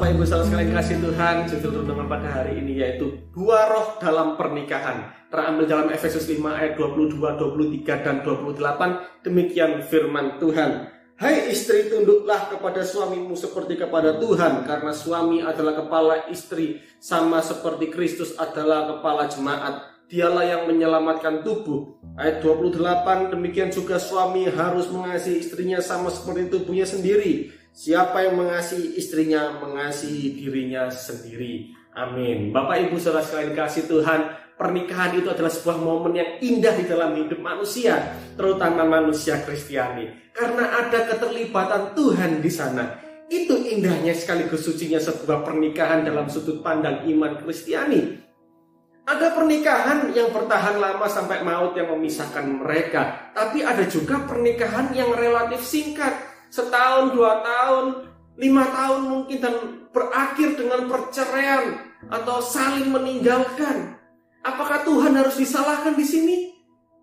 Ibu saudara sekalian kasih Tuhan, judul renungan pada hari ini yaitu dua roh dalam pernikahan. Terambil dalam Efesus 5 ayat 22, 23 dan 28. Demikian firman Tuhan. Hai istri tunduklah kepada suamimu seperti kepada Tuhan karena suami adalah kepala istri sama seperti Kristus adalah kepala jemaat. Dialah yang menyelamatkan tubuh. Ayat 28 demikian juga suami harus mengasihi istrinya sama seperti tubuhnya sendiri. Siapa yang mengasihi istrinya, mengasihi dirinya sendiri. Amin. Bapak Ibu saudara sekalian kasih Tuhan, pernikahan itu adalah sebuah momen yang indah di dalam hidup manusia, terutama manusia Kristiani. Karena ada keterlibatan Tuhan di sana. Itu indahnya sekaligus sucinya sebuah pernikahan dalam sudut pandang iman Kristiani. Ada pernikahan yang bertahan lama sampai maut yang memisahkan mereka, tapi ada juga pernikahan yang relatif singkat setahun, dua tahun, lima tahun mungkin dan berakhir dengan perceraian atau saling meninggalkan. Apakah Tuhan harus disalahkan di sini?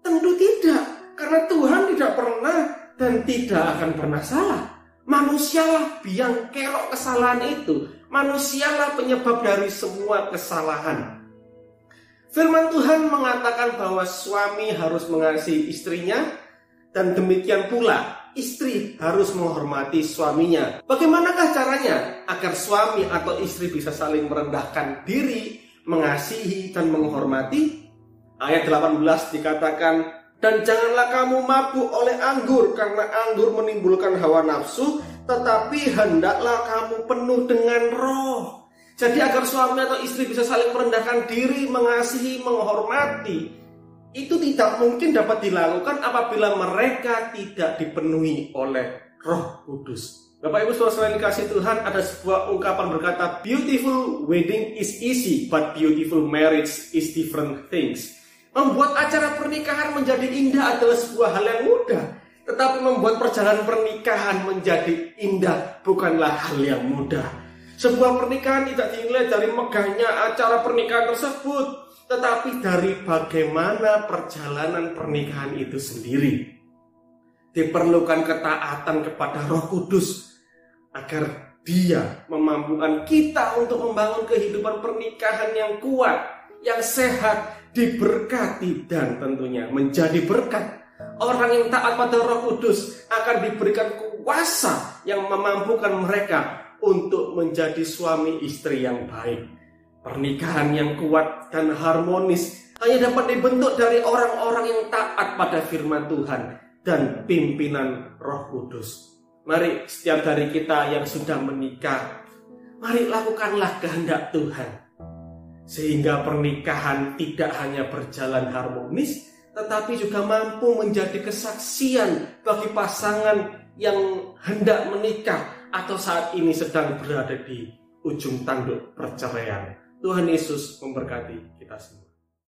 Tentu tidak, karena Tuhan tidak pernah dan tidak akan pernah salah. Manusialah biang kerok kesalahan itu. Manusialah penyebab dari semua kesalahan. Firman Tuhan mengatakan bahwa suami harus mengasihi istrinya dan demikian pula istri harus menghormati suaminya. Bagaimanakah caranya agar suami atau istri bisa saling merendahkan diri, mengasihi dan menghormati? Ayat 18 dikatakan, dan janganlah kamu mabuk oleh anggur karena anggur menimbulkan hawa nafsu, tetapi hendaklah kamu penuh dengan roh. Jadi agar suami atau istri bisa saling merendahkan diri, mengasihi, menghormati, itu tidak mungkin dapat dilakukan apabila mereka tidak dipenuhi oleh Roh Kudus. Bapak Ibu Saudara dikasih Tuhan ada sebuah ungkapan berkata beautiful wedding is easy but beautiful marriage is different things. Membuat acara pernikahan menjadi indah adalah sebuah hal yang mudah, tetapi membuat perjalanan pernikahan menjadi indah bukanlah hal yang mudah. Sebuah pernikahan tidak dinilai dari megahnya acara pernikahan tersebut, tetapi dari bagaimana perjalanan pernikahan itu sendiri. Diperlukan ketaatan kepada Roh Kudus agar Dia memampukan kita untuk membangun kehidupan pernikahan yang kuat, yang sehat, diberkati dan tentunya menjadi berkat. Orang yang taat pada Roh Kudus akan diberikan kuasa yang memampukan mereka untuk menjadi suami istri yang baik Pernikahan yang kuat dan harmonis hanya dapat dibentuk dari orang-orang yang taat pada firman Tuhan dan pimpinan Roh Kudus. Mari setiap dari kita yang sudah menikah, mari lakukanlah kehendak Tuhan. Sehingga pernikahan tidak hanya berjalan harmonis, tetapi juga mampu menjadi kesaksian bagi pasangan yang hendak menikah atau saat ini sedang berada di ujung tanduk perceraian. Tuhan Yesus memberkati kita semua.